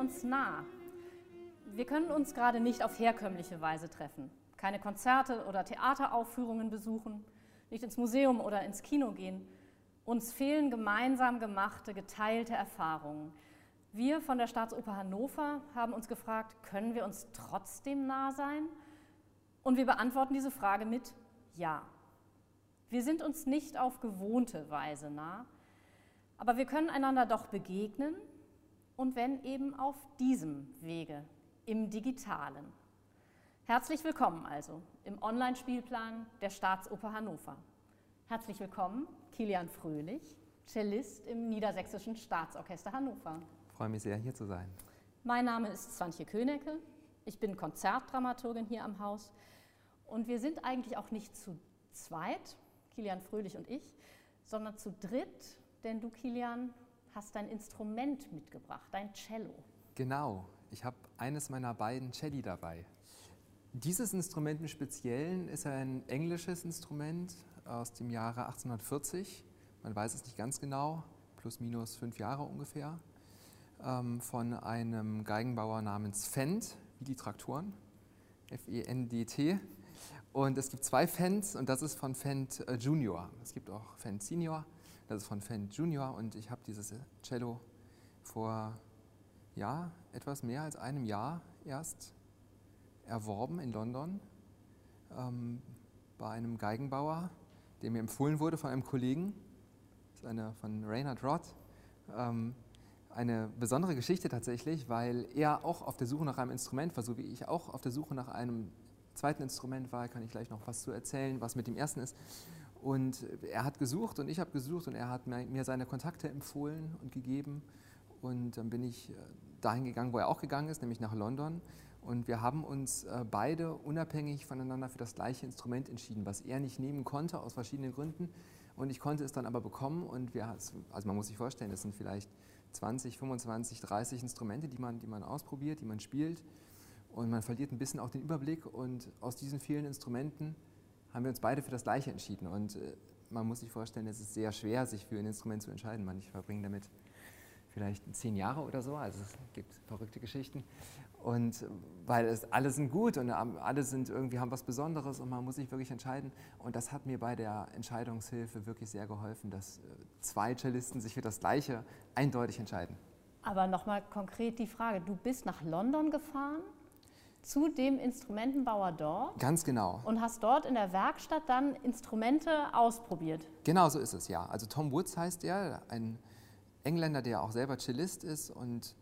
uns nah. Wir können uns gerade nicht auf herkömmliche Weise treffen, keine Konzerte oder Theateraufführungen besuchen, nicht ins Museum oder ins Kino gehen. Uns fehlen gemeinsam gemachte, geteilte Erfahrungen. Wir von der Staatsoper Hannover haben uns gefragt, können wir uns trotzdem nah sein? Und wir beantworten diese Frage mit Ja. Wir sind uns nicht auf gewohnte Weise nah, aber wir können einander doch begegnen und wenn eben auf diesem Wege, im digitalen. Herzlich willkommen also im Online-Spielplan der Staatsoper Hannover. Herzlich willkommen, Kilian Fröhlich, Cellist im Niedersächsischen Staatsorchester Hannover. Ich freue mich sehr, hier zu sein. Mein Name ist Swantje Könecke. Ich bin Konzertdramaturgin hier am Haus. Und wir sind eigentlich auch nicht zu zweit, Kilian Fröhlich und ich, sondern zu dritt, denn du, Kilian, hast dein Instrument mitgebracht, dein Cello. Genau, ich habe eines meiner beiden Celli dabei. Dieses Instrument im Speziellen ist ein englisches Instrument aus dem Jahre 1840. Man weiß es nicht ganz genau, plus minus fünf Jahre ungefähr, ähm, von einem Geigenbauer namens Fendt, wie die Traktoren, F-E-N-D-T. Und es gibt zwei Fans und das ist von Fendt äh, Junior. Es gibt auch Fendt Senior, das ist von Fendt Junior und ich habe dieses Cello vor ja, etwas mehr als einem Jahr erst erworben in London ähm, bei einem Geigenbauer, der mir empfohlen wurde von einem Kollegen. Das ist eine von Reinhard Roth. Ähm, eine besondere Geschichte tatsächlich, weil er auch auf der Suche nach einem Instrument war, so wie ich auch auf der Suche nach einem zweiten Instrument war, kann ich gleich noch was zu erzählen, was mit dem ersten ist. Und er hat gesucht und ich habe gesucht und er hat mir seine Kontakte empfohlen und gegeben. Und dann bin ich äh, dahin gegangen, wo er auch gegangen ist, nämlich nach London. Und wir haben uns äh, beide unabhängig voneinander für das gleiche Instrument entschieden, was er nicht nehmen konnte aus verschiedenen Gründen. Und ich konnte es dann aber bekommen. Und wir, also man muss sich vorstellen, es sind vielleicht 20, 25, 30 Instrumente, die man, die man ausprobiert, die man spielt. Und man verliert ein bisschen auch den Überblick. Und aus diesen vielen Instrumenten haben wir uns beide für das Gleiche entschieden. Und äh, man muss sich vorstellen, es ist sehr schwer, sich für ein Instrument zu entscheiden. Manche verbringen damit vielleicht zehn Jahre oder so. Also es gibt verrückte Geschichten. Und weil es alle sind gut und alle sind irgendwie haben was Besonderes und man muss sich wirklich entscheiden. Und das hat mir bei der Entscheidungshilfe wirklich sehr geholfen, dass äh, zwei Cellisten sich für das Gleiche eindeutig entscheiden. Aber nochmal konkret die Frage: Du bist nach London gefahren zu dem Instrumentenbauer dort. Ganz genau. Und hast dort in der Werkstatt dann Instrumente ausprobiert. Genau so ist es, ja. Also Tom Woods heißt er, ein Engländer, der auch selber Cellist ist und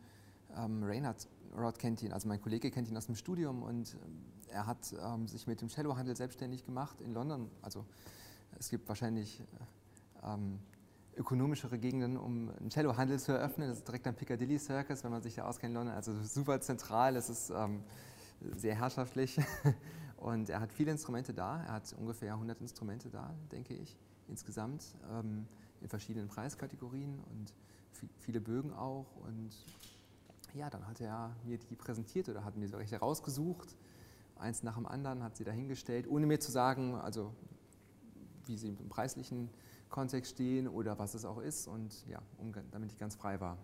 ähm, Reinhard Rod kennt ihn, also mein Kollege kennt ihn aus dem Studium und ähm, er hat ähm, sich mit dem Cellohandel selbstständig gemacht in London. Also es gibt wahrscheinlich äh, ähm, ökonomischere Gegenden, um einen Cellohandel zu eröffnen. Das ist direkt am Piccadilly Circus, wenn man sich da auskennt in London. Also super zentral, es ist ähm, sehr herrschaftlich. Und er hat viele Instrumente da. Er hat ungefähr 100 Instrumente da, denke ich, insgesamt, ähm, in verschiedenen Preiskategorien und viele Bögen auch. Und ja, dann hat er mir die präsentiert oder hat mir welche rausgesucht, eins nach dem anderen, hat sie dahingestellt, ohne mir zu sagen, also wie sie im preislichen Kontext stehen oder was es auch ist und ja, um, damit ich ganz frei war.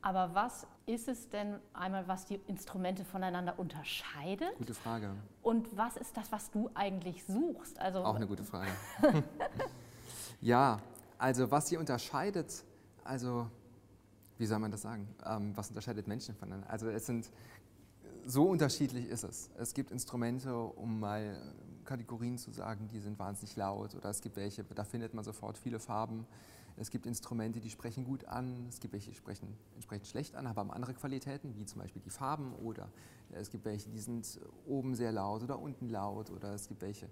Aber was ist es denn einmal, was die Instrumente voneinander unterscheidet? Gute Frage. Und was ist das, was du eigentlich suchst? Also Auch eine gute Frage. ja, also was sie unterscheidet, also wie soll man das sagen? Ähm, was unterscheidet Menschen voneinander? Also es sind so unterschiedlich ist es. Es gibt Instrumente, um mal Kategorien zu sagen, die sind wahnsinnig laut oder es gibt welche, da findet man sofort viele Farben. Es gibt Instrumente, die sprechen gut an, es gibt welche, die sprechen entsprechend schlecht an, aber haben andere Qualitäten, wie zum Beispiel die Farben oder es gibt welche, die sind oben sehr laut oder unten laut oder es gibt welche,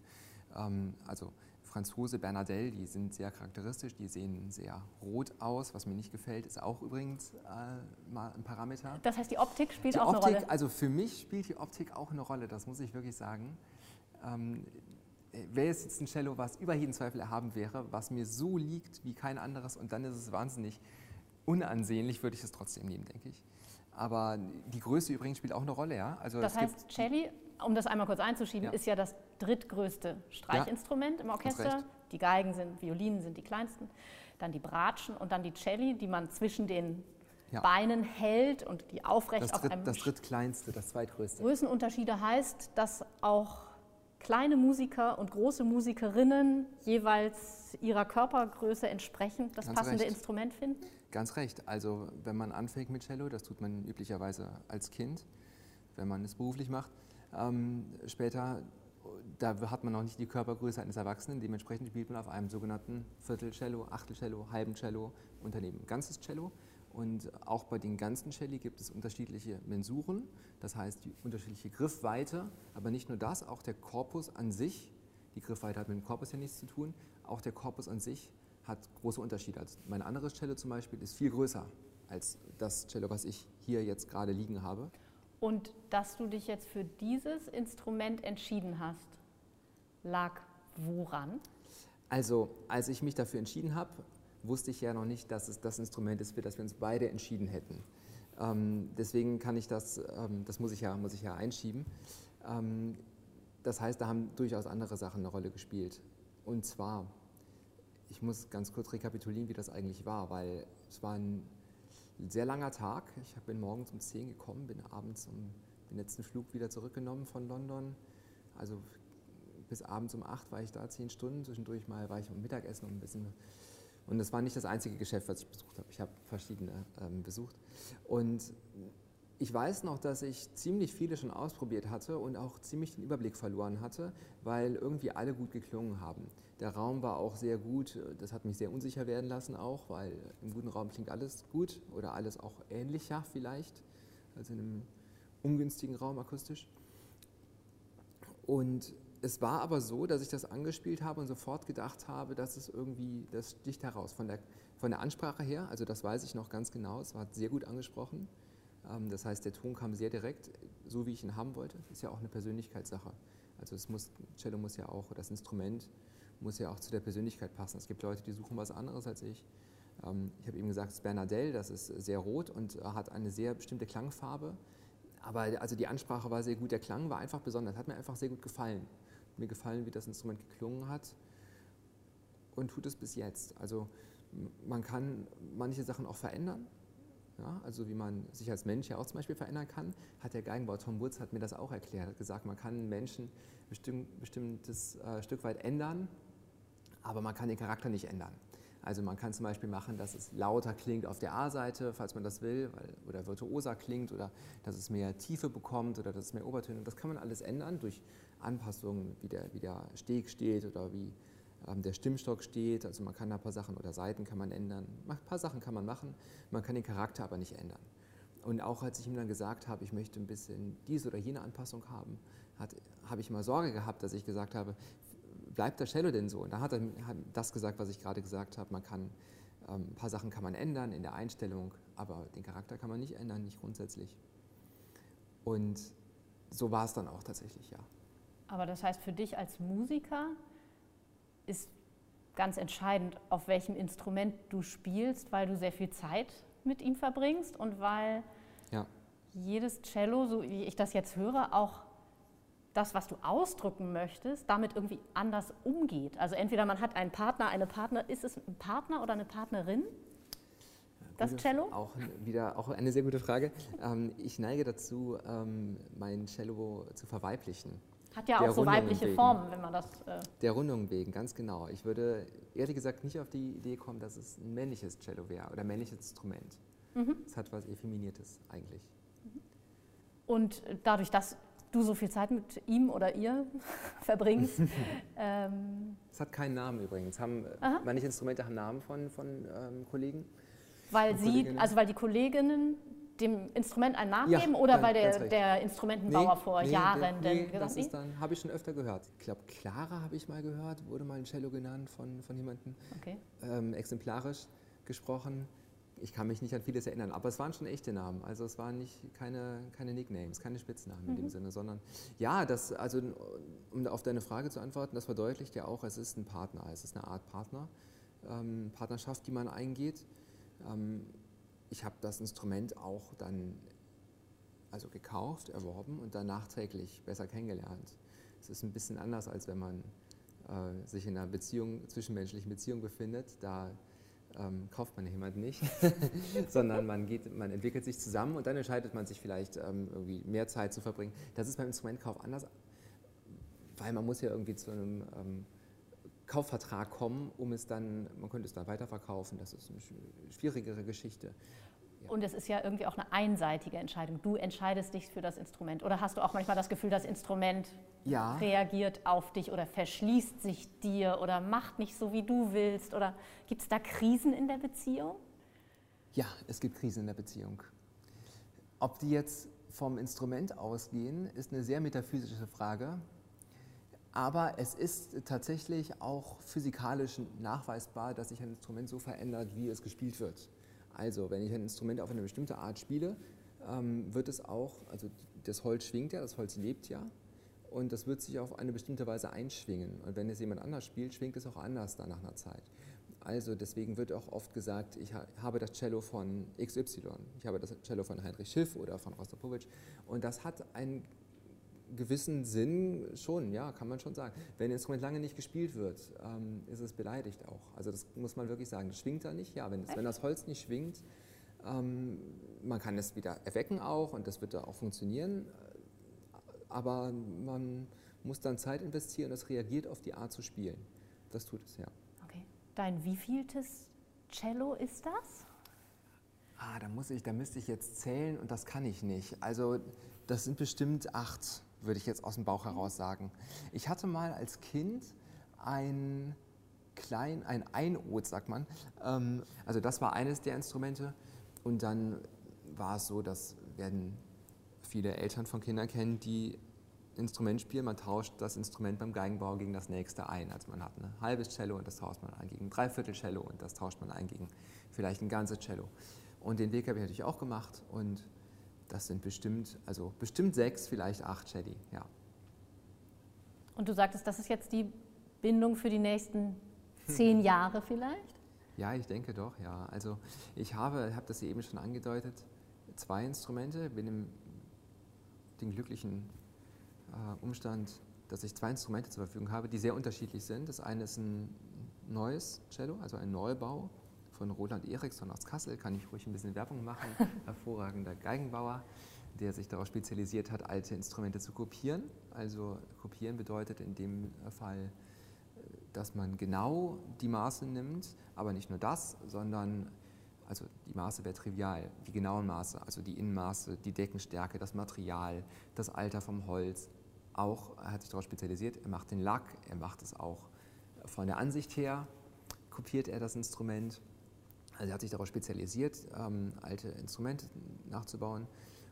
ähm, also Franzose Bernardelle, die sind sehr charakteristisch, die sehen sehr rot aus, was mir nicht gefällt, ist auch übrigens äh, mal ein Parameter. Das heißt, die Optik spielt die auch Optik, eine Rolle? Also für mich spielt die Optik auch eine Rolle, das muss ich wirklich sagen. Ähm, wäre es jetzt ein Cello, was über jeden Zweifel erhaben wäre, was mir so liegt wie kein anderes und dann ist es wahnsinnig unansehnlich, würde ich es trotzdem nehmen, denke ich. Aber die Größe übrigens spielt auch eine Rolle, ja. Also das heißt, Celli, um das einmal kurz einzuschieben, ja. ist ja das drittgrößte Streichinstrument ja, im Orchester. Die Geigen sind, Violinen sind die kleinsten, dann die Bratschen und dann die Celli, die man zwischen den ja. Beinen hält und die aufrecht das auf dritt, einem Das drittkleinste, das zweitgrößte. Größenunterschiede heißt, dass auch kleine Musiker und große Musikerinnen jeweils ihrer Körpergröße entsprechend das Ganz passende recht. Instrument finden? Ganz recht. Also wenn man anfängt mit Cello, das tut man üblicherweise als Kind, wenn man es beruflich macht, ähm, später, da hat man noch nicht die Körpergröße eines Erwachsenen, dementsprechend spielt man auf einem sogenannten Viertelcello, Achtelcello, halben Cello und daneben ganzes Cello. Und auch bei den ganzen Celli gibt es unterschiedliche Mensuren, das heißt die unterschiedliche Griffweite, aber nicht nur das, auch der Korpus an sich, die Griffweite hat mit dem Korpus ja nichts zu tun, auch der Korpus an sich hat große Unterschiede. Also mein anderes Cello zum Beispiel ist viel größer als das Cello, was ich hier jetzt gerade liegen habe. Und dass du dich jetzt für dieses Instrument entschieden hast, lag woran? Also, als ich mich dafür entschieden habe, wusste ich ja noch nicht, dass es das Instrument ist, für das wir uns beide entschieden hätten. Ähm, deswegen kann ich das, ähm, das muss ich ja, muss ich ja einschieben. Ähm, das heißt, da haben durchaus andere Sachen eine Rolle gespielt. Und zwar, ich muss ganz kurz rekapitulieren, wie das eigentlich war, weil es war ein sehr langer Tag. Ich bin morgens um 10 gekommen, bin abends um den letzten Flug wieder zurückgenommen von London. Also bis abends um 8 war ich da, 10 Stunden. Zwischendurch mal war ich am Mittagessen und ein bisschen. Und das war nicht das einzige Geschäft, was ich besucht habe. Ich habe verschiedene ähm, besucht. Und ich weiß noch, dass ich ziemlich viele schon ausprobiert hatte und auch ziemlich den Überblick verloren hatte, weil irgendwie alle gut geklungen haben. Der Raum war auch sehr gut, das hat mich sehr unsicher werden lassen auch, weil im guten Raum klingt alles gut oder alles auch ähnlicher vielleicht als in einem ungünstigen Raum akustisch. Und es war aber so, dass ich das angespielt habe und sofort gedacht habe, dass es irgendwie, das sticht heraus von der, von der Ansprache her, also das weiß ich noch ganz genau, es war sehr gut angesprochen. Ähm, das heißt, der Ton kam sehr direkt, so wie ich ihn haben wollte. Das ist ja auch eine Persönlichkeitssache. Also es muss, Cello muss ja auch, das Instrument muss ja auch zu der Persönlichkeit passen. Es gibt Leute, die suchen was anderes als ich. Ähm, ich habe eben gesagt, das Bernadelle, das ist sehr rot und hat eine sehr bestimmte Klangfarbe. Aber also die Ansprache war sehr gut, der Klang war einfach besonders, hat mir einfach sehr gut gefallen. Mir gefallen, wie das Instrument geklungen hat und tut es bis jetzt. Also man kann manche Sachen auch verändern. Ja, also wie man sich als Mensch ja auch zum Beispiel verändern kann, hat der Geigenbauer Tom Woods hat mir das auch erklärt. Er hat gesagt, man kann Menschen bestimm, bestimmtes äh, Stück weit ändern, aber man kann den Charakter nicht ändern. Also man kann zum Beispiel machen, dass es lauter klingt auf der A-Seite, falls man das will, weil, oder virtuoser klingt oder dass es mehr Tiefe bekommt oder dass es mehr Obertöne. Das kann man alles ändern durch Anpassungen, wie der, wie der Steg steht oder wie ähm, der Stimmstock steht. Also man kann da ein paar Sachen oder Seiten kann man ändern. Ein paar Sachen kann man machen, man kann den Charakter aber nicht ändern. Und auch als ich ihm dann gesagt habe, ich möchte ein bisschen diese oder jene Anpassung haben, habe ich mal Sorge gehabt, dass ich gesagt habe, bleibt der Cello denn so? Und da hat er hat das gesagt, was ich gerade gesagt habe. Man kann, ähm, ein paar Sachen kann man ändern in der Einstellung, aber den Charakter kann man nicht ändern, nicht grundsätzlich. Und so war es dann auch tatsächlich, ja. Aber das heißt, für dich als Musiker ist ganz entscheidend, auf welchem Instrument du spielst, weil du sehr viel Zeit mit ihm verbringst und weil ja. jedes Cello, so wie ich das jetzt höre, auch das, was du ausdrücken möchtest, damit irgendwie anders umgeht. Also entweder man hat einen Partner, eine Partner, ist es ein Partner oder eine Partnerin? Das Cello? Auch wieder auch eine sehr gute Frage. Ähm, ich neige dazu, ähm, mein Cello zu verweiblichen. Hat ja auch so weibliche wegen. Formen, wenn man das. Äh der Rundung wegen, ganz genau. Ich würde ehrlich gesagt nicht auf die Idee kommen, dass es ein männliches Cello wäre oder männliches Instrument. Mhm. Es hat was Effeminiertes eigentlich. Und dadurch, dass du so viel Zeit mit ihm oder ihr verbringst. ähm es hat keinen Namen übrigens. Haben, manche Instrumente haben Namen von, von ähm, Kollegen. Weil sie, also weil die Kolleginnen dem Instrument einen Namen ja, oder weil der, der Instrumentenbauer nee, vor nee, Jahren nee, denn das ist dann habe ich schon öfter gehört. Ich glaube, Clara habe ich mal gehört, wurde mal ein Cello genannt von, von jemandem. Okay. Ähm, exemplarisch gesprochen ich kann mich nicht an vieles erinnern, aber es waren schon echte Namen. Also es waren nicht keine, keine Nicknames, keine Spitznamen mhm. in dem mhm. Sinne, sondern ja, das, also um auf deine Frage zu antworten, das verdeutlicht ja auch, es ist ein Partner, es ist eine Art Partner, ähm, Partnerschaft, die man eingeht. Ähm, ich habe das Instrument auch dann also gekauft, erworben und dann nachträglich besser kennengelernt. Es ist ein bisschen anders, als wenn man äh, sich in einer Beziehung, zwischenmenschlichen Beziehung befindet. Da ähm, kauft man jemanden nicht, sondern man, geht, man entwickelt sich zusammen und dann entscheidet man sich vielleicht ähm, irgendwie mehr Zeit zu verbringen. Das ist beim Instrumentkauf anders, weil man muss ja irgendwie zu einem ähm, Kaufvertrag kommen, um es dann, man könnte es dann weiterverkaufen. Das ist eine schwierigere Geschichte. Ja. Und es ist ja irgendwie auch eine einseitige Entscheidung. Du entscheidest dich für das Instrument. Oder hast du auch manchmal das Gefühl, das Instrument ja. reagiert auf dich oder verschließt sich dir oder macht nicht so, wie du willst? Oder gibt es da Krisen in der Beziehung? Ja, es gibt Krisen in der Beziehung. Ob die jetzt vom Instrument ausgehen, ist eine sehr metaphysische Frage. Aber es ist tatsächlich auch physikalisch nachweisbar, dass sich ein Instrument so verändert, wie es gespielt wird. Also, wenn ich ein Instrument auf eine bestimmte Art spiele, ähm, wird es auch, also das Holz schwingt ja, das Holz lebt ja, und das wird sich auf eine bestimmte Weise einschwingen. Und wenn es jemand anders spielt, schwingt es auch anders dann nach einer Zeit. Also deswegen wird auch oft gesagt, ich habe das Cello von XY, ich habe das Cello von Heinrich Schiff oder von Rostropowitsch und das hat einen gewissen Sinn schon, ja, kann man schon sagen. Wenn ein Instrument lange nicht gespielt wird, ähm, ist es beleidigt auch. Also das muss man wirklich sagen. Das schwingt da nicht, ja, wenn, es, wenn das Holz nicht schwingt, ähm, man kann es wieder erwecken auch und das wird da auch funktionieren, aber man muss dann Zeit investieren, das reagiert auf die Art zu spielen. Das tut es, ja. Okay. Dein wievieltes Cello ist das? Ah, da muss ich, da müsste ich jetzt zählen und das kann ich nicht. Also das sind bestimmt acht würde ich jetzt aus dem Bauch heraus sagen. Ich hatte mal als Kind ein klein, ein Einod, sagt man. Ähm, also das war eines der Instrumente. Und dann war es so, das werden viele Eltern von Kindern kennen, die Instrument spielen. Man tauscht das Instrument beim Geigenbau gegen das nächste ein. Also man hat ein halbes Cello und das tauscht man ein gegen ein Dreiviertel Cello und das tauscht man ein gegen vielleicht ein ganzes Cello. Und den Weg habe ich natürlich auch gemacht und das sind bestimmt, also bestimmt sechs, vielleicht acht Shelly, ja. Und du sagtest, das ist jetzt die Bindung für die nächsten zehn Jahre vielleicht? Ja, ich denke doch, ja. Also ich habe, habe das eben schon angedeutet, zwei Instrumente, bin im den glücklichen äh, Umstand, dass ich zwei Instrumente zur Verfügung habe, die sehr unterschiedlich sind. Das eine ist ein neues Cello, also ein Neubau von Roland Eriksson aus Kassel, kann ich ruhig ein bisschen Werbung machen, hervorragender Geigenbauer, der sich darauf spezialisiert hat, alte Instrumente zu kopieren. Also kopieren bedeutet in dem Fall, dass man genau die Maße nimmt, aber nicht nur das, sondern also die Maße wäre trivial, die genauen Maße, also die Innenmaße, die Deckenstärke, das Material, das Alter vom Holz. Auch, er hat sich darauf spezialisiert, er macht den Lack, er macht es auch von der Ansicht her, kopiert er das Instrument also er hat sich darauf spezialisiert, ähm, alte Instrumente nachzubauen.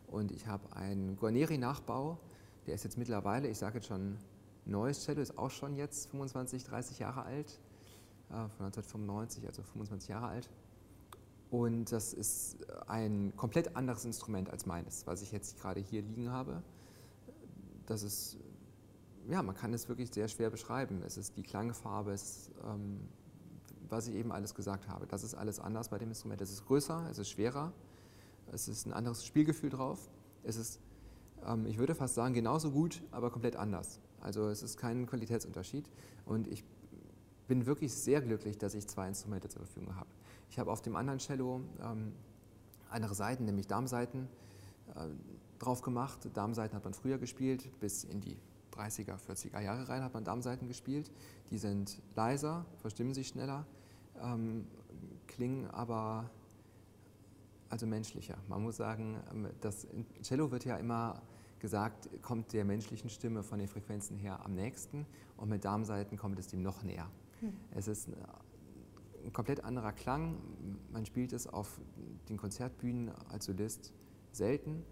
Und ich habe einen Guarneri-Nachbau, der ist jetzt mittlerweile, ich sage jetzt schon, neues Cello, ist auch schon jetzt 25, 30 Jahre alt, äh, von 1995, also 25 Jahre alt. Und das ist ein komplett anderes Instrument als meines, was ich jetzt gerade hier liegen habe. Das ist, ja, man kann es wirklich sehr schwer beschreiben. Es ist die Klangfarbe, es ist ähm, was ich eben alles gesagt habe. Das ist alles anders bei dem Instrument. Es ist größer, es ist schwerer, es ist ein anderes Spielgefühl drauf. Es ist, ähm, ich würde fast sagen, genauso gut, aber komplett anders. Also es ist kein Qualitätsunterschied und ich bin wirklich sehr glücklich, dass ich zwei Instrumente zur Verfügung habe. Ich habe auf dem anderen Cello ähm, andere Seiten, nämlich Darmseiten, äh, drauf gemacht. Darmseiten hat man früher gespielt, bis in die 30er, 40er Jahre rein hat man Darmseiten gespielt. Die sind leiser, verstimmen sich schneller, ähm, klingen aber also menschlicher. Man muss sagen, ähm, das Cello wird ja immer gesagt, kommt der menschlichen Stimme von den Frequenzen her am nächsten und mit Darmseiten kommt es dem noch näher. Hm. Es ist ein komplett anderer Klang. Man spielt es auf den Konzertbühnen als Solist selten,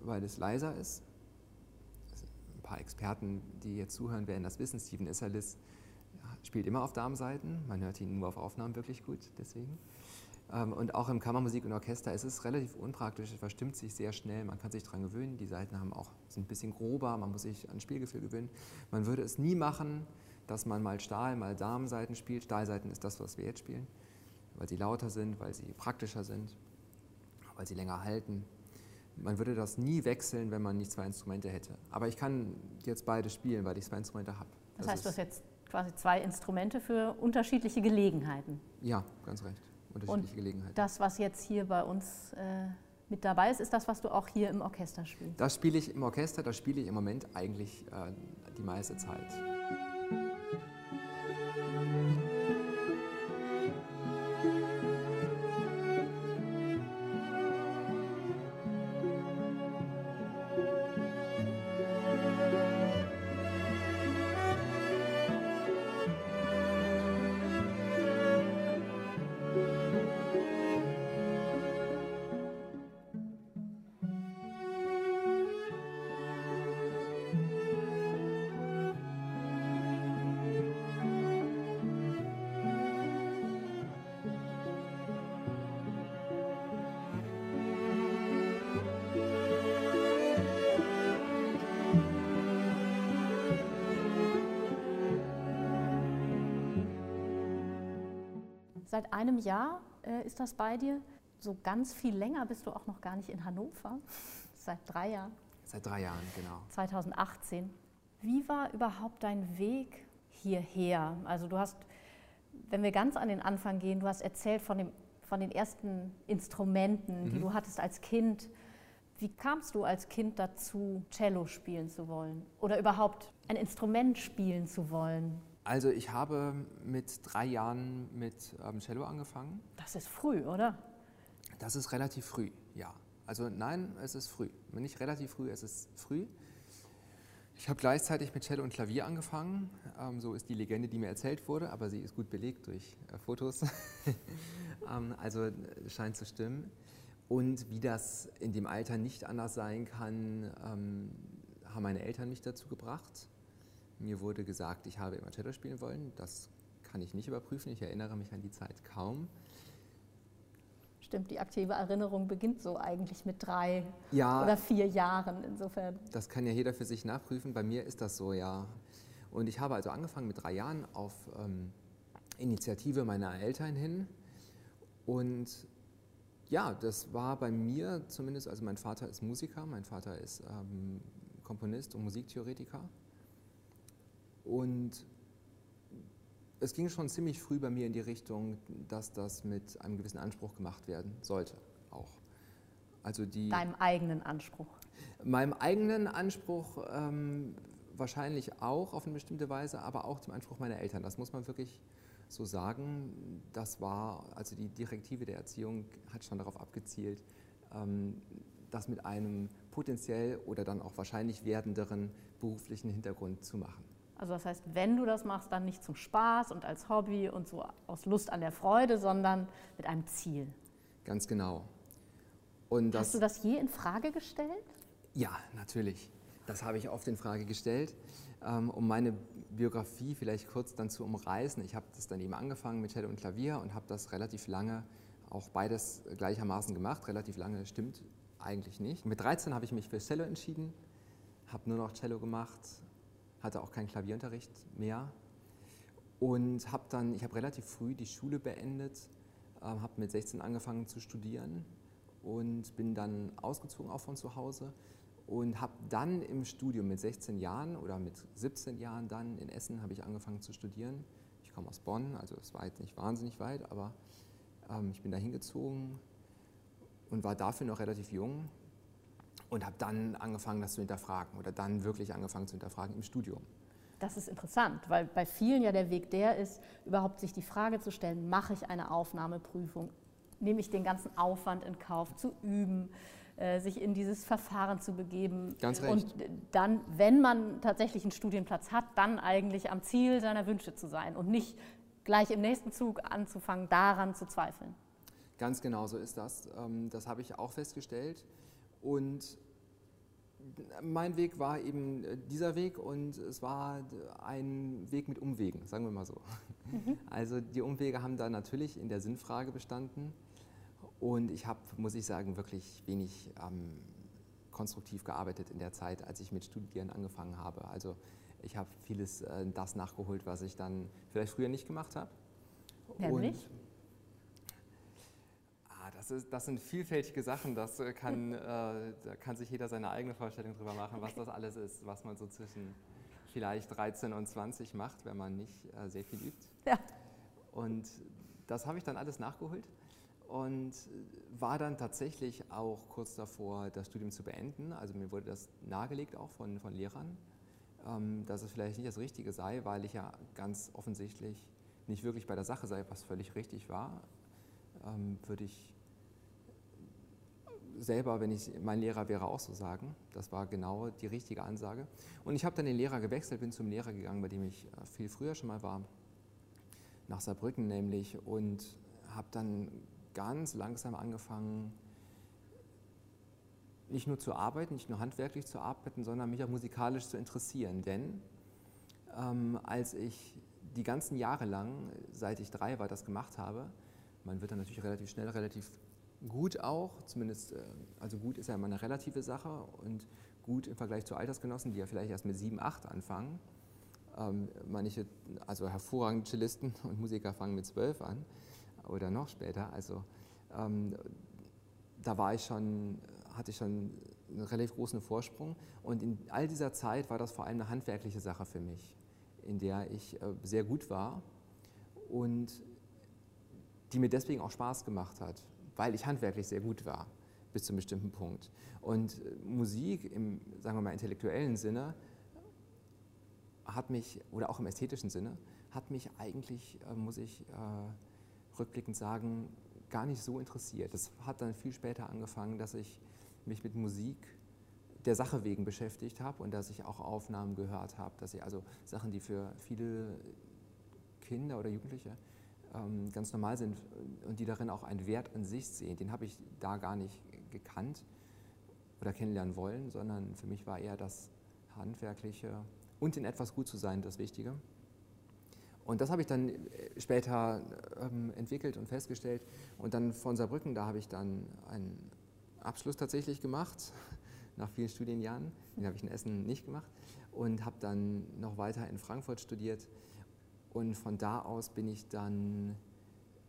weil es leiser ist paar Experten, die jetzt zuhören, werden das wissen. Steven Isserlis spielt immer auf Darmseiten. Man hört ihn nur auf Aufnahmen wirklich gut, deswegen. Ähm, und auch im Kammermusik und Orchester ist es relativ unpraktisch, es verstimmt sich sehr schnell, man kann sich daran gewöhnen. Die Seiten haben auch, sind ein bisschen grober, man muss sich an Spielgefühl gewöhnen. Man würde es nie machen, dass man mal Stahl, mal Darmseiten spielt. Stahlseiten ist das, was wir jetzt spielen, weil sie lauter sind, weil sie praktischer sind, weil sie länger halten man würde das nie wechseln, wenn man nicht zwei Instrumente hätte. Aber ich kann jetzt beide spielen, weil ich zwei Instrumente habe. Das, das heißt, du hast jetzt quasi zwei Instrumente für unterschiedliche Gelegenheiten. Ja, ganz recht. unterschiedliche Und Gelegenheiten. Das, was jetzt hier bei uns äh, mit dabei ist, ist das, was du auch hier im Orchester spielst? Das spiele ich im Orchester, das spiele ich im Moment eigentlich äh, die meiste Zeit. Seit einem Jahr äh, ist das bei dir. So ganz viel länger bist du auch noch gar nicht in Hannover. Seit drei Jahren. Seit drei Jahren, genau. 2018. Wie war überhaupt dein Weg hierher? Also du hast, wenn wir ganz an den Anfang gehen, du hast erzählt von, dem, von den ersten Instrumenten, die mhm. du hattest als Kind. Wie kamst du als Kind dazu, Cello spielen zu wollen? Oder überhaupt ein Instrument spielen zu wollen? Also ich habe mit drei Jahren mit ähm, Cello angefangen. Das ist früh, oder? Das ist relativ früh, ja. Also nein, es ist früh. Nicht relativ früh, es ist früh. Ich habe gleichzeitig mit Cello und Klavier angefangen. Ähm, so ist die Legende, die mir erzählt wurde, aber sie ist gut belegt durch äh, Fotos. ähm, also scheint zu stimmen. Und wie das in dem Alter nicht anders sein kann, ähm, haben meine Eltern mich dazu gebracht. Mir wurde gesagt, ich habe immer Cello spielen wollen. Das kann ich nicht überprüfen. Ich erinnere mich an die Zeit kaum. Stimmt, die aktive Erinnerung beginnt so eigentlich mit drei ja, oder vier Jahren insofern. Das kann ja jeder für sich nachprüfen. Bei mir ist das so, ja. Und ich habe also angefangen mit drei Jahren auf ähm, Initiative meiner Eltern hin. Und ja, das war bei mir zumindest, also mein Vater ist Musiker, mein Vater ist ähm, Komponist und Musiktheoretiker. Und es ging schon ziemlich früh bei mir in die Richtung, dass das mit einem gewissen Anspruch gemacht werden sollte, auch. Also die, Deinem eigenen Anspruch? Meinem eigenen Anspruch ähm, wahrscheinlich auch auf eine bestimmte Weise, aber auch dem Anspruch meiner Eltern. Das muss man wirklich so sagen. Das war, also die Direktive der Erziehung hat schon darauf abgezielt, ähm, das mit einem potenziell oder dann auch wahrscheinlich werdenderen beruflichen Hintergrund zu machen. Also das heißt, wenn du das machst, dann nicht zum Spaß und als Hobby und so aus Lust an der Freude, sondern mit einem Ziel. Ganz genau. Und Hast du das je in Frage gestellt? Ja, natürlich. Das habe ich oft in Frage gestellt. Ähm, um meine Biografie vielleicht kurz dann zu umreißen. Ich habe das dann eben angefangen mit Cello und Klavier und habe das relativ lange auch beides gleichermaßen gemacht. Relativ lange stimmt eigentlich nicht. Mit 13 habe ich mich für Cello entschieden, habe nur noch Cello gemacht, hatte auch keinen Klavierunterricht mehr und habe dann, ich habe relativ früh die Schule beendet, äh, habe mit 16 angefangen zu studieren und bin dann ausgezogen auch von zu Hause und habe dann im Studium mit 16 Jahren oder mit 17 Jahren dann in Essen habe ich angefangen zu studieren. Ich komme aus Bonn, also es war jetzt nicht wahnsinnig weit, aber ähm, ich bin da hingezogen und war dafür noch relativ jung, und habe dann angefangen, das zu hinterfragen oder dann wirklich angefangen zu hinterfragen im Studium. Das ist interessant, weil bei vielen ja der Weg der ist, überhaupt sich die Frage zu stellen, mache ich eine Aufnahmeprüfung, nehme ich den ganzen Aufwand in Kauf zu üben, äh, sich in dieses Verfahren zu begeben. Ganz recht. Und dann, wenn man tatsächlich einen Studienplatz hat, dann eigentlich am Ziel seiner Wünsche zu sein und nicht gleich im nächsten Zug anzufangen, daran zu zweifeln. Ganz genau so ist das. Ähm, das habe ich auch festgestellt. Und mein Weg war eben äh, dieser Weg und es war ein Weg mit Umwegen, sagen wir mal so. Mhm. Also die Umwege haben da natürlich in der Sinnfrage bestanden und ich habe, muss ich sagen, wirklich wenig ähm, konstruktiv gearbeitet in der Zeit, als ich mit Studieren angefangen habe. Also ich habe vieles äh, das nachgeholt, was ich dann vielleicht früher nicht gemacht habe. Nämlich? Und das, ist, das, sind vielfältige Sachen, das äh, kann, äh, da kann sich jeder seine eigene Vorstellung drüber machen, was das alles ist, was man so zwischen vielleicht 13 und 20 macht, wenn man nicht äh, sehr viel übt. Ja. Und das habe ich dann alles nachgeholt. und war dann tatsächlich auch kurz davor, das Studium zu beenden. Also mir wurde das nahegelegt auch von, von Lehrern, ähm, dass es vielleicht nicht das Richtige sei, weil ich ja ganz offensichtlich nicht wirklich bei der Sache sei, was völlig richtig war. Ähm, würde ich selber, wenn ich mein Lehrer wäre, auch so sagen. Das war genau die richtige Ansage. Und ich habe dann den Lehrer gewechselt, bin zum Lehrer gegangen, bei dem ich äh, viel früher schon mal war, nach Saarbrücken nämlich, und habe dann ganz langsam angefangen, nicht nur zu arbeiten, nicht nur handwerklich zu arbeiten, sondern mich auch musikalisch zu interessieren. Denn ähm, als ich die ganzen Jahre lang, seit ich drei war, das gemacht habe, man wird dann natürlich relativ schnell relativ gut auch, zumindest, äh, also gut ist ja immer eine relative Sache und gut im Vergleich zu Altersgenossen, die ja vielleicht erst mit sieben, acht anfangen. Ähm, manche, also hervorragende Cellisten und Musiker fangen mit zwölf an oder noch später. Also ähm, da war ich schon, hatte ich schon einen relativ großen Vorsprung und in all dieser Zeit war das vor allem eine handwerkliche Sache für mich, in der ich äh, sehr gut war und die mir deswegen auch Spaß gemacht hat weil ich handwerklich sehr gut war, bis zu einem bestimmten Punkt. Und äh, Musik im, sagen wir mal, intellektuellen Sinne hat mich, oder auch im ästhetischen Sinne, hat mich eigentlich, äh, muss ich äh, rückblickend sagen, gar nicht so interessiert. Das hat dann viel später angefangen, dass ich mich mit Musik der Sache wegen beschäftigt habe und dass ich auch Aufnahmen gehört habe, dass ich also Sachen, die für viele Kinder oder Jugendliche ähm, ganz normal sind und die darin auch einen Wert an sich sehen. Den habe ich da gar nicht gekannt oder kennenlernen wollen, sondern für mich war eher das Handwerkliche und in etwas gut zu sein das Wichtige. Und das habe ich dann äh, später ähm, entwickelt und festgestellt. Und dann von Saarbrücken, da habe ich dann einen Abschluss tatsächlich gemacht, nach vielen Studienjahren. Den habe ich in Essen nicht gemacht. Und habe dann noch weiter in Frankfurt studiert und von da aus bin ich dann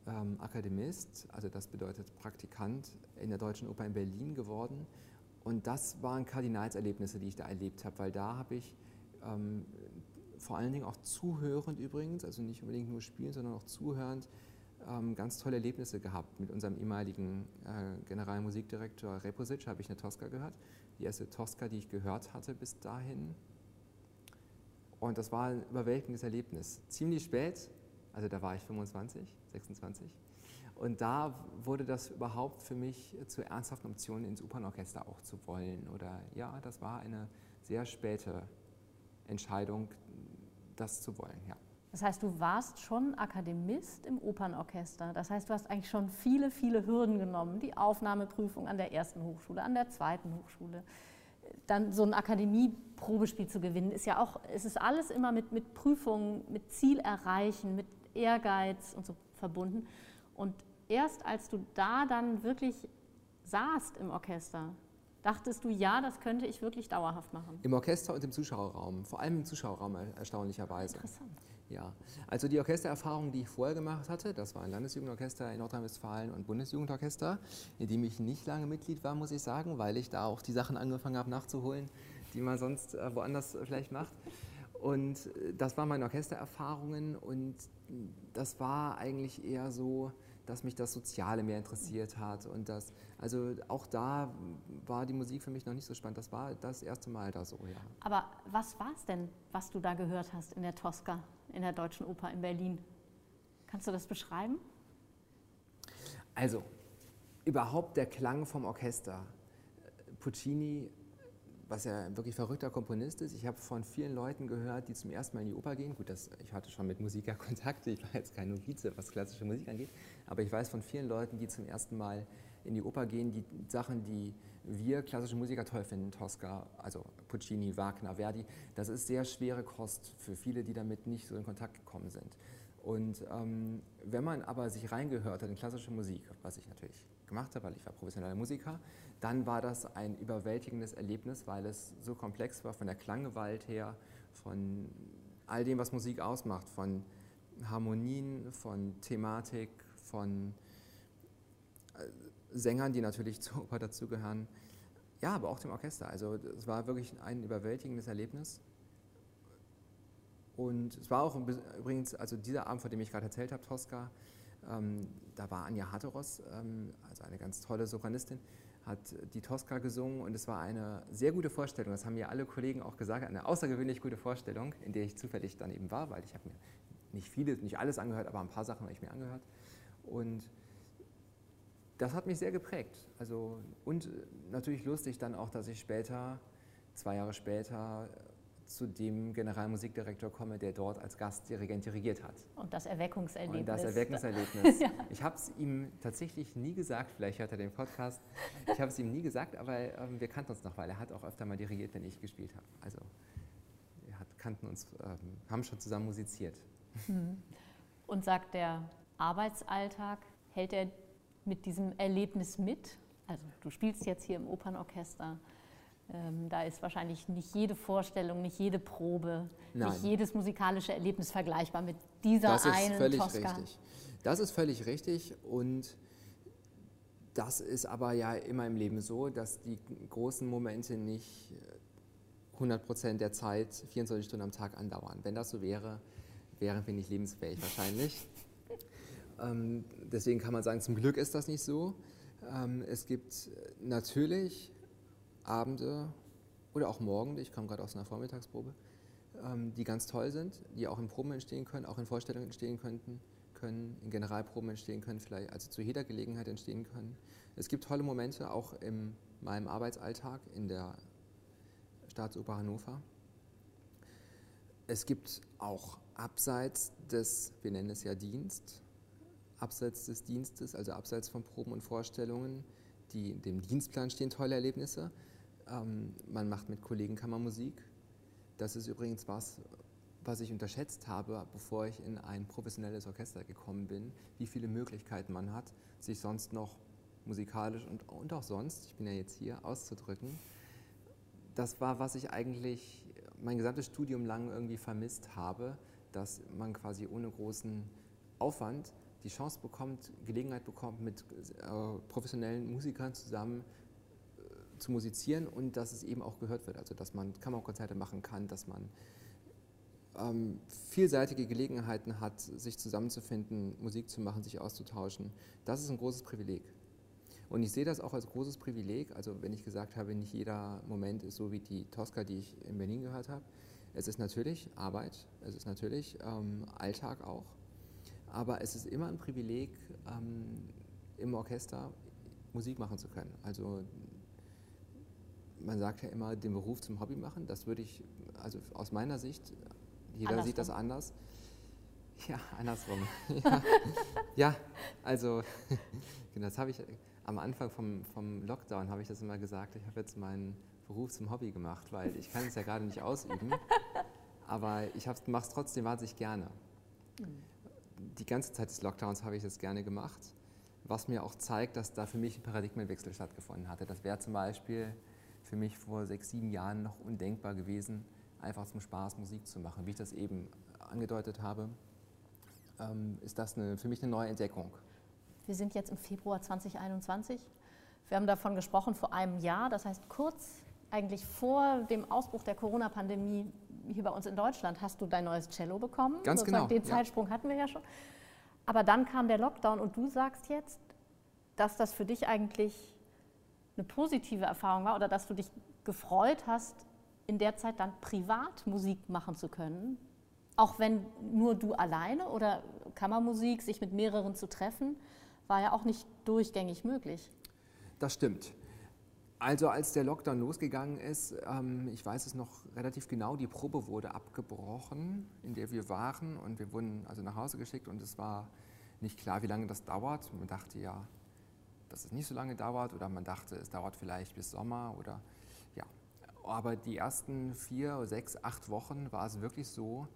ähm, Akademist, also das bedeutet Praktikant in der Deutschen Oper in Berlin geworden. Und das waren Kardinalserlebnisse, die ich da erlebt habe, weil da habe ich ähm, vor allen Dingen auch zuhörend übrigens, also nicht unbedingt nur spielen, sondern auch zuhörend, ähm, ganz tolle Erlebnisse gehabt. Mit unserem ehemaligen äh, Generalmusikdirektor Reposic habe ich eine Tosca gehört. Die erste Tosca, die ich gehört hatte bis dahin, und das war ein überwältigendes Erlebnis. Ziemlich spät, also da war ich 25, 26. Und da wurde das überhaupt für mich zur ernsthaften Option, ins Opernorchester auch zu wollen. Oder ja, das war eine sehr späte Entscheidung, das zu wollen, ja. Das heißt, du warst schon Akademist im Opernorchester. Das heißt, du hast eigentlich schon viele, viele Hürden genommen. Die Aufnahmeprüfung an der ersten Hochschule, an der zweiten Hochschule, dann so ein Akademie-Probespiel zu gewinnen, ist ja auch, es ist alles immer mit, mit Prüfungen, mit Ziel erreichen, mit Ehrgeiz und so verbunden. Und erst als du da dann wirklich saßt im Orchester, dachtest du, ja, das könnte ich wirklich dauerhaft machen. Im Orchester und im Zuschauerraum, vor allem im Zuschauerraum erstaunlicherweise. Interessant. Ja, also die Orchestererfahrung, die ich vorher gemacht hatte, das war ein Landesjugendorchester in Nordrhein-Westfalen und Bundesjugendorchester, in dem ich nicht lange Mitglied war, muss ich sagen, weil ich da auch die Sachen angefangen habe nachzuholen, die man sonst äh, woanders vielleicht macht. Und äh, das waren meine Orchestererfahrungen und das war eigentlich eher so, dass mich das Soziale mehr interessiert hat und das, also auch da war die Musik für mich noch nicht so spannend. Das war das erste Mal da so, ja. Aber was war es denn, was du da gehört hast in der Tosca? In der Deutschen Oper in Berlin. Kannst du das beschreiben? Also, überhaupt der Klang vom Orchester. Puccini, was ja ein wirklich verrückter Komponist ist, ich habe von vielen Leuten gehört, die zum ersten Mal in die Oper gehen. Gut, das, ich hatte schon mit Musiker Kontakte, ich war jetzt kein Novize, was klassische Musik angeht, aber ich weiß von vielen Leuten, die zum ersten Mal in die Oper gehen, die Sachen, die wir klassische Musiker toll finden, Tosca, also Puccini, Wagner, Verdi, das ist sehr schwere Kost für viele, die damit nicht so in Kontakt gekommen sind. Und ähm, wenn man aber sich reingehört hat in klassische Musik, was ich natürlich gemacht habe, weil ich war professioneller Musiker, dann war das ein überwältigendes Erlebnis, weil es so komplex war von der Klanggewalt her, von all dem, was Musik ausmacht, von Harmonien, von Thematik, von äh, Sängern, die natürlich zur Oper dazugehören. Ja, aber auch dem Orchester. Also es war wirklich ein überwältigendes Erlebnis. Und es war auch übrigens, also dieser Abend, von dem ich gerade erzählt habe, Tosca, Ähm, da war Anja Hatteros, ähm, also eine ganz tolle Sopranistin, hat die Tosca gesungen und es war eine sehr gute Vorstellung. Das haben mir alle Kollegen auch gesagt, eine außergewöhnlich gute Vorstellung, in der ich zufällig dann eben war, weil ich habe mir nicht viele, nicht alles angehört, aber ein paar Sachen habe ich mir angehört. Und das hat mich sehr geprägt. Also, und natürlich lustig dann auch, dass ich später, zwei Jahre später, zu dem Generalmusikdirektor komme, der dort als Gastdirigent dirigiert hat. Und das Erweckungserlebnis. Und das Erweckungserlebnis. ja. Ich habe es ihm tatsächlich nie gesagt, vielleicht hört er den Podcast, ich habe es ihm nie gesagt, aber ähm, wir kannten uns noch, weil er hat auch öfter mal dirigiert, wenn ich gespielt habe. Also wir hat, kannten uns, ähm, haben schon zusammen musiziert. Hm. Und sagt der Arbeitsalltag, hält er mit diesem Erlebnis mit? Also du spielst jetzt hier im Opernorchester, ähm, da ist wahrscheinlich nicht jede Vorstellung, nicht jede Probe, Nein. nicht jedes musikalische Erlebnis vergleichbar mit dieser das einen ist völlig Tosca. Richtig. Das ist völlig richtig und das ist aber ja immer im Leben so, dass die großen Momente nicht 100 Prozent der Zeit 24 Stunden am Tag andauern. Wenn das so wäre, wären wir nicht lebensfähig wahrscheinlich. Ähm, deswegen kann man sagen, zum Glück ist das nicht so. Ähm, es gibt natürlich Abende oder auch Morgen, ich komme gerade aus einer Vormittagsprobe, ähm, die ganz toll sind, die auch in Proben entstehen können, auch in Vorstellungen entstehen könnten, können, in Generalproben entstehen können, vielleicht also zu jeder Gelegenheit entstehen können. Es gibt tolle Momente auch in meinem Arbeitsalltag in der Staatsoper Hannover. Es gibt auch abseits des, wir nennen es ja Dienst, abseits des Dienstes, also abseits von Proben und Vorstellungen, die dem Dienstplan stehen tolle Erlebnisse. Ähm, man macht mit Kollegen Kammermusik. Das ist übrigens was, was ich unterschätzt habe, bevor ich in ein professionelles Orchester gekommen bin, wie viele Möglichkeiten man hat, sich sonst noch musikalisch und, und auch sonst, ich bin ja jetzt hier, auszudrücken. Das war, was ich eigentlich mein gesamtes Studium lang irgendwie vermisst habe, dass man quasi ohne großen Aufwand die Chance bekommt, Gelegenheit bekommt, mit äh, professionellen Musikern zusammen zu musizieren und dass es eben auch gehört wird. Also dass man Kammerkonzerte machen kann, dass man ähm, vielseitige Gelegenheiten hat, sich zusammenzufinden, Musik zu machen, sich auszutauschen. Das ist ein großes Privileg. Und ich sehe das auch als großes Privileg, also wenn ich gesagt habe, nicht jeder Moment ist so wie die Tosca, die ich in Berlin gehört habe. Es ist natürlich Arbeit, es ist natürlich ähm, Alltag auch, aber es ist immer ein Privileg, ähm, im Orchester Musik machen zu können. Also man sagt ja immer, den Beruf zum Hobby machen. Das würde ich, also aus meiner Sicht, jeder andersrum. sieht das anders. Ja, andersrum. ja. ja, also das habe ich am Anfang vom, vom Lockdown habe ich das immer gesagt, ich habe jetzt meinen Beruf zum Hobby gemacht, weil ich kann es ja gerade nicht ausüben, aber ich mache es trotzdem wahnsinnig gerne. Mhm. Die ganze Zeit des Lockdowns habe ich das gerne gemacht, was mir auch zeigt, dass da für mich ein Paradigmenwechsel stattgefunden hatte. Das wäre zum Beispiel für mich vor sechs, sieben Jahren noch undenkbar gewesen, einfach zum Spaß Musik zu machen. Wie ich das eben angedeutet habe, ähm, ist das eine, für mich eine neue Entdeckung. Wir sind jetzt im Februar 2021. Wir haben davon gesprochen vor einem Jahr, das heißt kurz eigentlich vor dem Ausbruch der Corona-Pandemie hier bei uns in Deutschland hast du dein neues Cello bekommen. Ganz Sozusagen genau. Den Zeitsprung ja. hatten wir ja schon. Aber dann kam der Lockdown und du sagst jetzt, dass das für dich eigentlich eine positive Erfahrung war oder dass du dich gefreut hast, in der Zeit dann privat Musik machen zu können, auch wenn nur du alleine oder Kammermusik, sich mit mehreren zu treffen, war ja auch nicht durchgängig möglich. Das stimmt. Also als der Lockdown losgegangen ist, ähm, ich weiß es noch relativ genau, die Probe wurde abgebrochen, in der wir waren und wir wurden also nach Hause geschickt und es war nicht klar, wie lange das dauert. Man dachte ja, dass es nicht so lange dauert oder man dachte, es dauert vielleicht bis Sommer oder ja. Aber die ersten vier, sechs, acht Wochen war es wirklich so,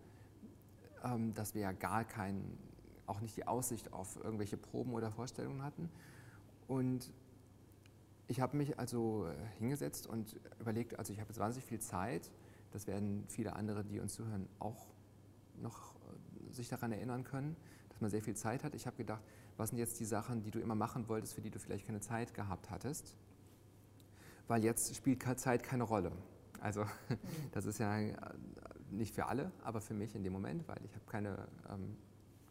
ähm, dass wir ja gar keinen, auch nicht die Aussicht auf irgendwelche Proben oder Vorstellungen hatten. Und ich habe mich also äh, hingesetzt und überlegt, also ich habe jetzt wahnsinnig viel Zeit, das werden viele andere, die uns zuhören, auch noch äh, sich daran erinnern können, dass man sehr viel Zeit hat. Ich habe gedacht, was sind jetzt die Sachen, die du immer machen wolltest, für die du vielleicht keine Zeit gehabt hattest? Weil jetzt spielt Zeit keine Rolle. Also das ist ja nicht für alle, aber für mich in dem Moment, weil ich habe keine ähm,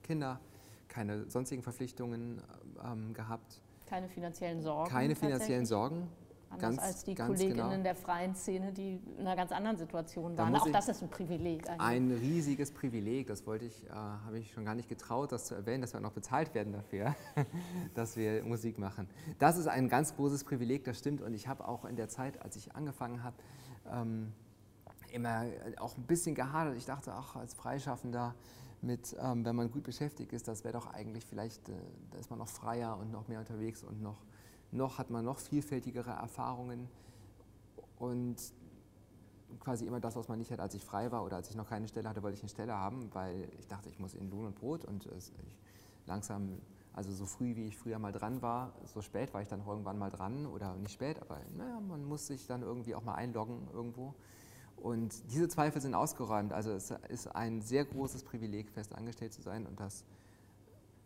Kinder, keine sonstigen Verpflichtungen ähm, gehabt. Keine finanziellen Sorgen. Keine finanziellen Sorgen. Anders ganz, als die Kolleginnen genau. der freien Szene, die in einer ganz anderen Situation Da waren. muss Auch das ist ein Privileg eigentlich. Ein riesiges Privileg, das wollte ich, äh, habe ich schon gar nicht getraut, das zu erwähnen, dass wir auch noch bezahlt werden dafür, dass wir Musik machen. Das ist ein ganz großes Privileg, das stimmt. Und ich habe auch in der Zeit, als ich angefangen habe, ähm, immer auch ein bisschen gehadert. Ich dachte, ach, als Freischaffender, mit, ähm, wenn man gut beschäftigt ist, das wäre doch eigentlich vielleicht, äh, da ist man noch freier und noch mehr unterwegs und noch, noch hat man noch vielfältigere Erfahrungen. Und quasi immer das, was man nicht hat, als ich frei war oder als ich noch keine Stelle hatte, wollte ich eine Stelle haben, weil ich dachte, ich muss in Lohn und Brot und es, ich langsam, also so früh wie ich früher mal dran war, so spät war ich dann irgendwann mal dran oder nicht spät, aber naja, man muss sich dann irgendwie auch mal einloggen irgendwo. Und diese Zweifel sind ausgeräumt. Also es ist ein sehr großes Privileg, fest angestellt zu sein und das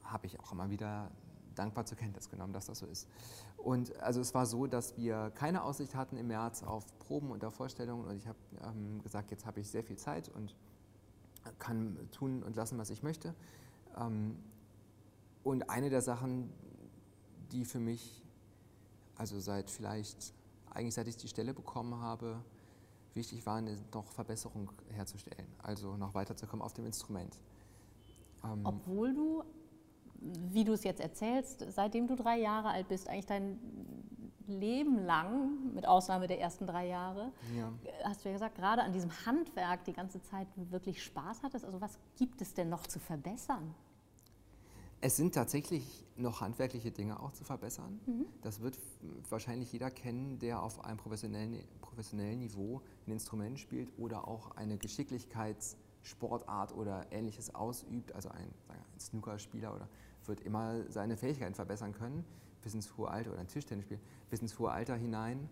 habe ich auch immer wieder dankbar zur Kenntnis genommen, dass das so ist. Und also es war so, dass wir keine Aussicht hatten im März auf Proben und auf Vorstellungen und ich habe ähm, gesagt, jetzt habe ich sehr viel Zeit und kann tun und lassen, was ich möchte. Ähm, und eine der Sachen, die für mich, also seit vielleicht, eigentlich seit ich die Stelle bekommen habe, wichtig waren, ist noch Verbesserung herzustellen, also noch weiterzukommen auf dem Instrument. Ähm, Obwohl du, wie du es jetzt erzählst, seitdem du drei Jahre alt bist, eigentlich dein Leben lang, mit Ausnahme der ersten drei Jahre, ja. hast du ja gesagt, gerade an diesem Handwerk die ganze Zeit wirklich Spaß hattest. Also was gibt es denn noch zu verbessern? Es sind tatsächlich noch handwerkliche Dinge auch zu verbessern. Das wird wahrscheinlich jeder kennen, der auf einem professionellen, professionellen Niveau ein Instrument spielt oder auch eine Geschicklichkeitssportart oder ähnliches ausübt. Also ein, wir, ein Snookerspieler oder wird immer seine Fähigkeiten verbessern können, bis ins hohe Alter oder ein Tischtennisspieler, bis ins hohe Alter hinein.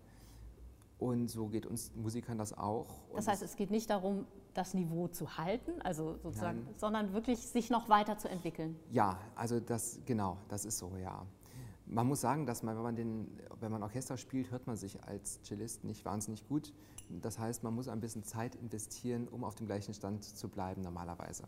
Und so geht uns Musikern das auch. Das heißt, es geht nicht darum, das Niveau zu halten, also sozusagen, Nein. sondern wirklich sich noch weiterzuentwickeln. Ja, also das, genau, das ist so, ja. Man muss sagen, dass man, wenn man, den, wenn man Orchester spielt, hört man sich als Cellist nicht wahnsinnig gut. Das heißt, man muss ein bisschen Zeit investieren, um auf dem gleichen Stand zu bleiben normalerweise.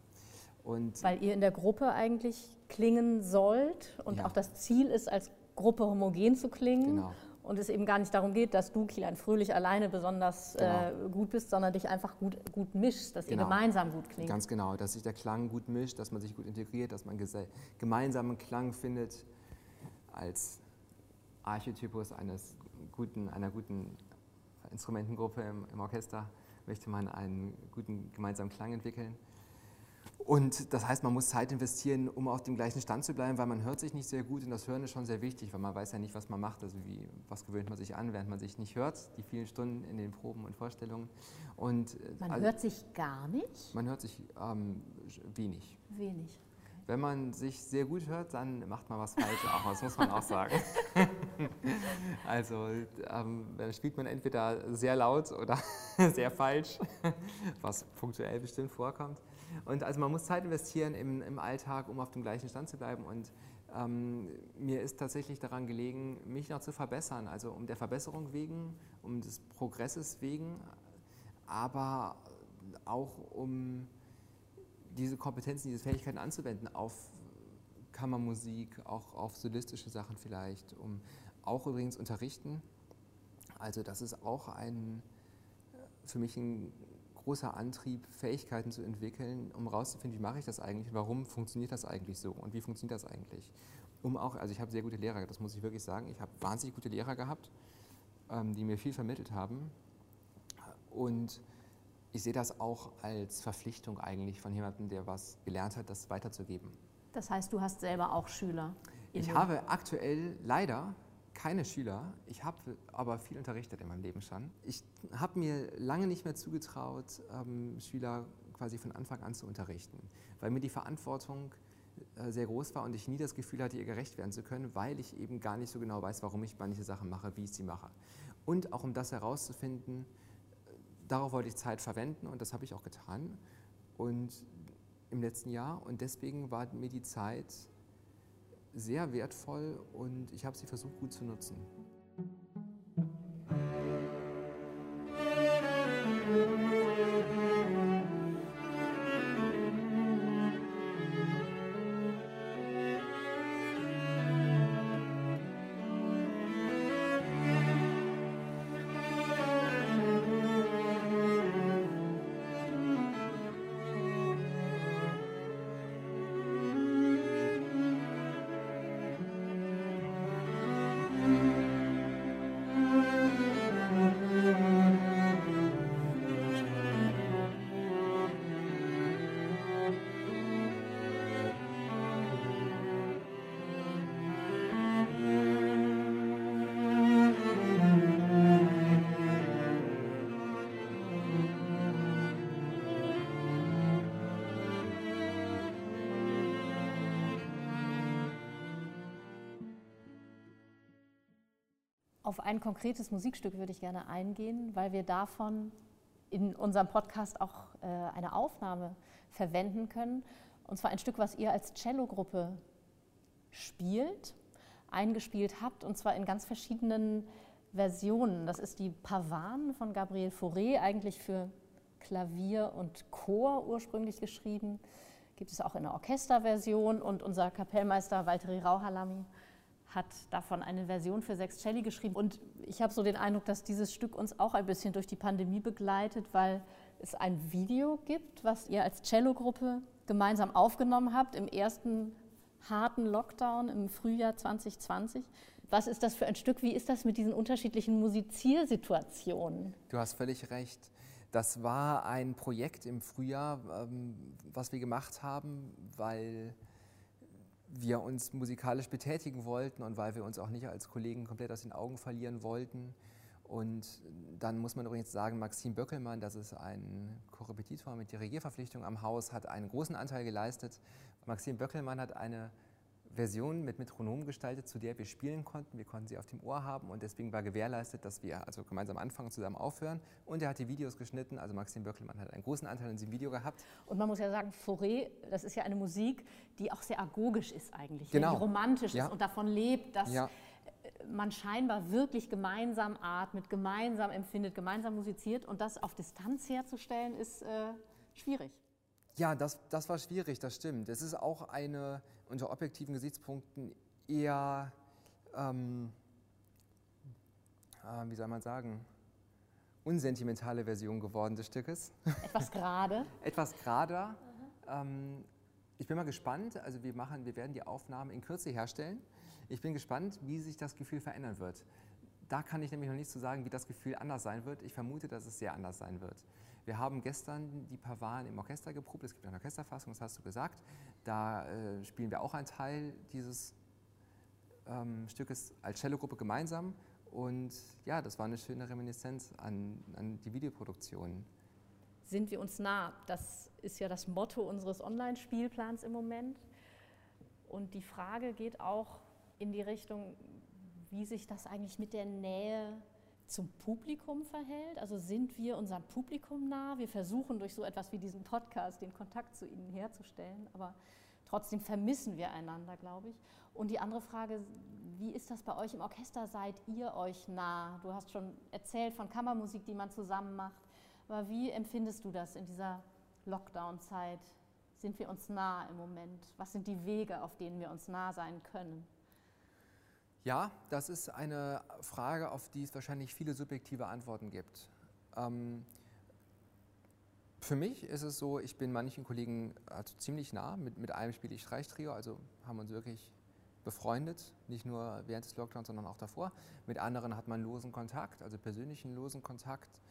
Und Weil ihr in der Gruppe eigentlich klingen sollt und Ja. auch das Ziel ist, als Gruppe homogen zu klingen. Genau. Und es eben gar nicht darum geht, dass du, Kilian Fröhlich, alleine besonders äh, gut bist, sondern dich einfach gut, gut mischst, dass Genau. ihr gemeinsam gut klingt. Ganz genau, dass sich der Klang gut mischt, dass man sich gut integriert, dass man gemeinsamen Klang findet als Archetypus eines guten, einer guten Instrumentengruppe im, im Orchester möchte man einen guten gemeinsamen Klang entwickeln. Und das heißt, man muss Zeit investieren, um auf dem gleichen Stand zu bleiben, weil man hört sich nicht sehr gut und das Hören ist schon sehr wichtig, weil man weiß ja nicht, was man macht. Also wie, was gewöhnt man sich an, während man sich nicht hört, die vielen Stunden in den Proben und Vorstellungen. Und, äh, Man also- hört sich gar nicht? man hört sich ähm, wenig. Wenig. Wenn man sich sehr gut hört, dann macht man was falsch, auch das muss man auch sagen. also ähm, dann spielt man entweder sehr laut oder sehr falsch, was punktuell bestimmt vorkommt. Und also man muss Zeit investieren im, im Alltag, um auf dem gleichen Stand zu bleiben. Und ähm, mir ist tatsächlich daran gelegen, mich noch zu verbessern, also um der Verbesserung wegen, um des Progresses wegen, aber auch um diese Kompetenzen, diese Fähigkeiten anzuwenden auf Kammermusik, auch auf solistische Sachen vielleicht, um auch übrigens unterrichten. Also das ist auch ein, für mich ein großer Antrieb, Fähigkeiten zu entwickeln, um herauszufinden, wie mache ich das eigentlich, warum funktioniert das eigentlich so und wie funktioniert das eigentlich. Um auch, also ich habe sehr gute Lehrer, das muss ich wirklich sagen, ich habe wahnsinnig gute Lehrer gehabt, ähm, die mir viel vermittelt haben und ich sehe das auch als Verpflichtung eigentlich von jemandem, der was gelernt hat, das weiterzugeben. Das heißt, du hast selber auch Schüler. Ich habe aktuell leider keine Schüler, ich habe aber viel unterrichtet in meinem Leben schon. Ich habe mir lange nicht mehr zugetraut, ähm, Schüler quasi von Anfang an zu unterrichten, weil mir die Verantwortung äh, sehr groß war und ich nie das Gefühl hatte, ihr gerecht werden zu können, weil ich eben gar nicht so genau weiß, warum ich manche Sachen mache, wie ich sie mache. Und auch um das herauszufinden, darauf wollte ich Zeit verwenden und das habe ich auch getan und im letzten Jahr und deswegen war mir die Zeit sehr wertvoll und ich habe sie versucht gut zu nutzen. Ein konkretes Musikstück würde ich gerne eingehen, weil wir davon in unserem Podcast auch äh, eine Aufnahme verwenden können. Und zwar ein Stück, was ihr als Cellogruppe spielt, eingespielt habt, und zwar in ganz verschiedenen Versionen. Das ist die Pavan von Gabriel Fauré, eigentlich für Klavier und Chor ursprünglich geschrieben. Gibt es auch in der Orchesterversion und unser Kapellmeister Valtteri Rauhalami hat davon eine Version für sechs Celli geschrieben. Und ich habe so den Eindruck, dass dieses Stück uns auch ein bisschen durch die Pandemie begleitet, weil es ein Video gibt, was ihr als Cello-Gruppe gemeinsam aufgenommen habt im ersten harten Lockdown im Frühjahr 2020. Was ist das für ein Stück? Wie ist das mit diesen unterschiedlichen Musiziersituationen? Du hast völlig recht. Das war ein Projekt im Frühjahr, ähm, was wir gemacht haben, weil wir uns musikalisch betätigen wollten und weil wir uns auch nicht als Kollegen komplett aus den Augen verlieren wollten. Und dann muss man übrigens sagen, Maxim Böckelmann, das ist ein Korrepetitor mit Dirigierverpflichtung am Haus, hat einen großen Anteil geleistet. Maxim Böckelmann hat eine Version mit Metronom gestaltet, zu der wir spielen konnten. Wir konnten sie auf dem Ohr haben und deswegen war gewährleistet, dass wir also gemeinsam anfangen, zusammen aufhören. Und er hat die Videos geschnitten, also Maxim Böckelmann hat einen großen Anteil an diesem Video gehabt. Und man muss ja sagen, Fauré, das ist ja eine Musik, die auch sehr agogisch ist eigentlich, genau. die romantisch ja. ist und davon lebt, dass ja. man scheinbar wirklich gemeinsam atmet, gemeinsam empfindet, gemeinsam musiziert und das auf Distanz herzustellen, ist äh, schwierig. Ja, das, das war schwierig, das stimmt. Es ist auch eine unter objektiven Gesichtspunkten eher, ähm, äh, wie soll man sagen, unsentimentale Version geworden des Stückes. Etwas gerade. Etwas gerader. Ähm, ich bin mal gespannt. Also wir machen, wir werden die Aufnahmen in Kürze herstellen. Ich bin gespannt, wie sich das Gefühl verändern wird. Da kann ich nämlich noch nicht zu so sagen, wie das Gefühl anders sein wird. Ich vermute, dass es sehr anders sein wird. Wir haben gestern die Pavaren im Orchester geprobt. Es gibt eine Orchesterfassung, das hast du gesagt. Da äh, spielen wir auch einen Teil dieses ähm, Stückes als Cellogruppe gemeinsam. Und ja, das war eine schöne Reminiszenz an, an die Videoproduktion. Sind wir uns nah? Das ist ja das Motto unseres Online-Spielplans im Moment. Und die Frage geht auch in die Richtung, wie sich das eigentlich mit der Nähe zum Publikum verhält. Also sind wir unserem Publikum nah? Wir versuchen durch so etwas wie diesen Podcast den Kontakt zu ihnen herzustellen, aber trotzdem vermissen wir einander, glaube ich. Und die andere Frage, wie ist das bei euch im Orchester? Seid ihr euch nah? Du hast schon erzählt von Kammermusik, die man zusammen macht. Aber wie empfindest du das in dieser Lockdown-Zeit? Sind wir uns nah im Moment? Was sind die Wege, auf denen wir uns nah sein können? Ja, das ist eine Frage, auf die es wahrscheinlich viele subjektive Antworten gibt. Ähm, für mich ist es so, ich bin manchen Kollegen also ziemlich nah. Mit, mit einem spiele ich Streichtrio, also haben uns wirklich befreundet, nicht nur während des Lockdowns, sondern auch davor. Mit anderen hat man losen Kontakt, also persönlichen losen Kontakt.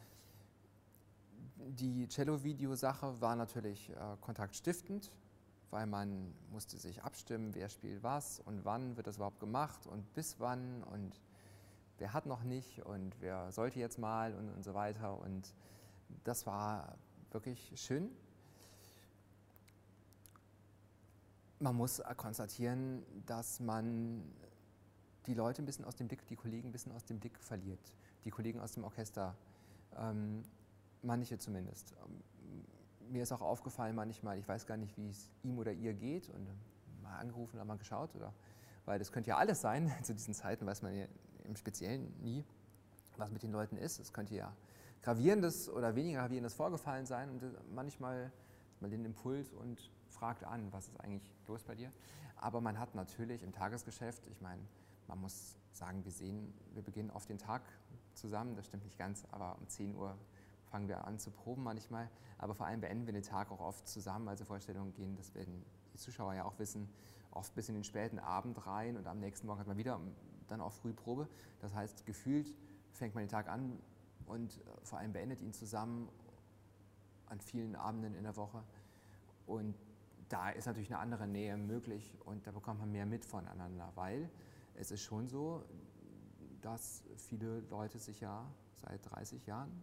Die Cello-Video-Sache war natürlich äh, kontaktstiftend weil man musste sich abstimmen, wer spielt was und wann wird das überhaupt gemacht und bis wann und wer hat noch nicht und wer sollte jetzt mal und, und so weiter. Und das war wirklich schön. Man muss konstatieren, dass man die Leute ein bisschen aus dem Blick, die Kollegen ein bisschen aus dem Blick verliert. Die Kollegen aus dem Orchester, ähm, manche zumindest mir ist auch aufgefallen manchmal, ich weiß gar nicht, wie es ihm oder ihr geht und mal angerufen oder mal geschaut, oder, weil das könnte ja alles sein. Zu diesen Zeiten weiß man ja im Speziellen nie, was mit den Leuten ist. Es könnte ja gravierendes oder weniger gravierendes vorgefallen sein und manchmal man den Impuls und fragt an, was ist eigentlich los bei dir. Aber man hat natürlich im Tagesgeschäft, ich meine, man muss sagen, wir sehen, wir beginnen auf den Tag zusammen, das stimmt nicht ganz, aber um 10 Uhr fangen wir an zu proben manchmal, aber vor allem beenden wir den Tag auch oft zusammen, also Vorstellungen gehen, das werden die Zuschauer ja auch wissen, oft bis in den späten Abend rein und am nächsten Morgen hat man wieder dann auch früh Probe. Das heißt, gefühlt fängt man den Tag an und äh, vor allem beendet ihn zusammen an vielen Abenden in der Woche. Und da ist natürlich eine andere Nähe möglich und da bekommt man mehr mit voneinander, weil es ist schon so, dass viele Leute sich ja seit 30 Jahren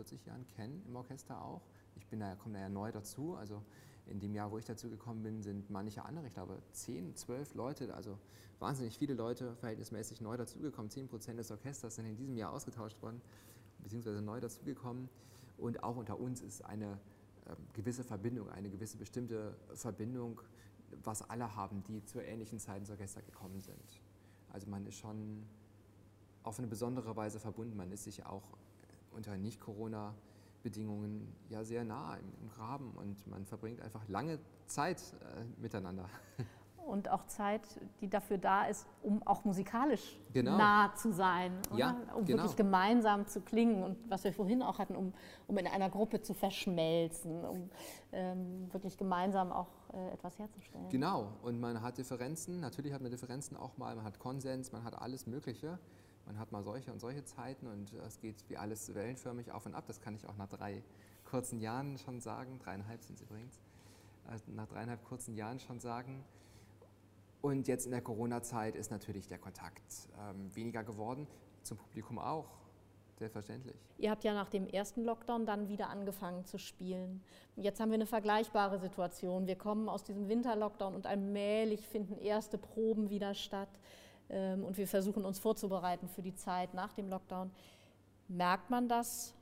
40 Jahren kennen im Orchester auch. Ich bin da, komme da ja neu dazu. Also In dem Jahr, wo ich dazu gekommen bin, sind manche andere, ich glaube 10, 12 Leute, also wahnsinnig viele Leute verhältnismäßig neu dazugekommen. 10 Prozent des Orchesters sind in diesem Jahr ausgetauscht worden, beziehungsweise neu dazugekommen. Und auch unter uns ist eine äh, gewisse Verbindung, eine gewisse bestimmte Verbindung, was alle haben, die zur ähnlichen Zeit ins Orchester gekommen sind. Also man ist schon auf eine besondere Weise verbunden. Man ist sich auch unter Nicht-Corona-Bedingungen ja sehr nah im, im, Graben und man verbringt einfach lange Zeit äh, miteinander. Und auch Zeit, die dafür da ist, um auch musikalisch genau. nah zu sein, ja, um genau. wirklich gemeinsam zu klingen und was wir vorhin auch hatten, um, um in einer Gruppe zu verschmelzen, um ähm, wirklich gemeinsam auch äh, etwas herzustellen. Genau, und man hat Differenzen, natürlich hat man Differenzen auch mal, man hat Konsens, man hat alles Mögliche. Man hat mal solche und solche Zeiten und es geht wie alles wellenförmig auf und ab. Das kann ich auch nach drei kurzen Jahren schon sagen. Dreieinhalb sind es übrigens. Also nach dreieinhalb kurzen Jahren schon sagen. Und jetzt in der Corona-Zeit ist natürlich der Kontakt ähm, weniger geworden, zum Publikum auch. Selbstverständlich. Ihr habt ja nach dem ersten Lockdown dann wieder angefangen zu spielen. Jetzt haben wir eine vergleichbare Situation. Wir kommen aus diesem Winterlockdown und allmählich finden erste Proben wieder statt. Ähm, und wir versuchen uns vorzubereiten für die Zeit nach dem Lockdown. Merkt man das